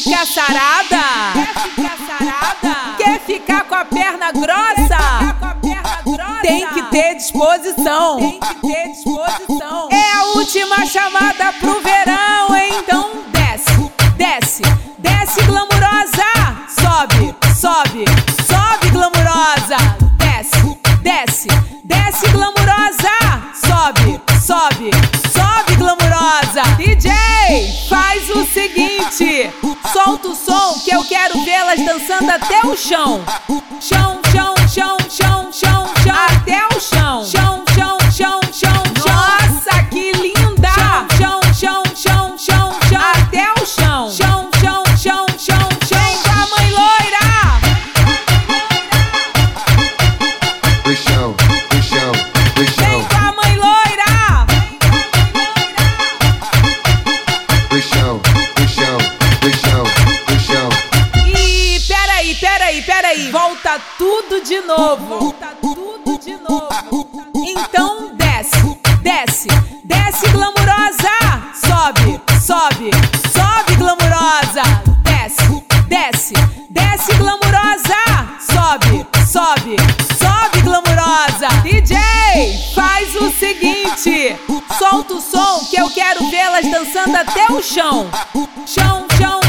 ficar sarada? Quer ficar sarada? Quer ficar com a perna grossa? Tem que ter disposição. É a última chamada pro verão, então desce, desce, desce glamurosa. Sobe, sobe solta o som que eu quero vê-las dançando até o chão. Chão, chão, peraí, peraí. Volta tudo de novo. Volta tudo de novo. Então desce, desce, desce glamurosa. Sobe, sobe, sobe glamurosa. Desce, desce, desce glamurosa. Sobe, sobe, sobe glamurosa. DJ, faz o seguinte: solta o som que eu quero vê-las dançando até o chão. Chão, chão,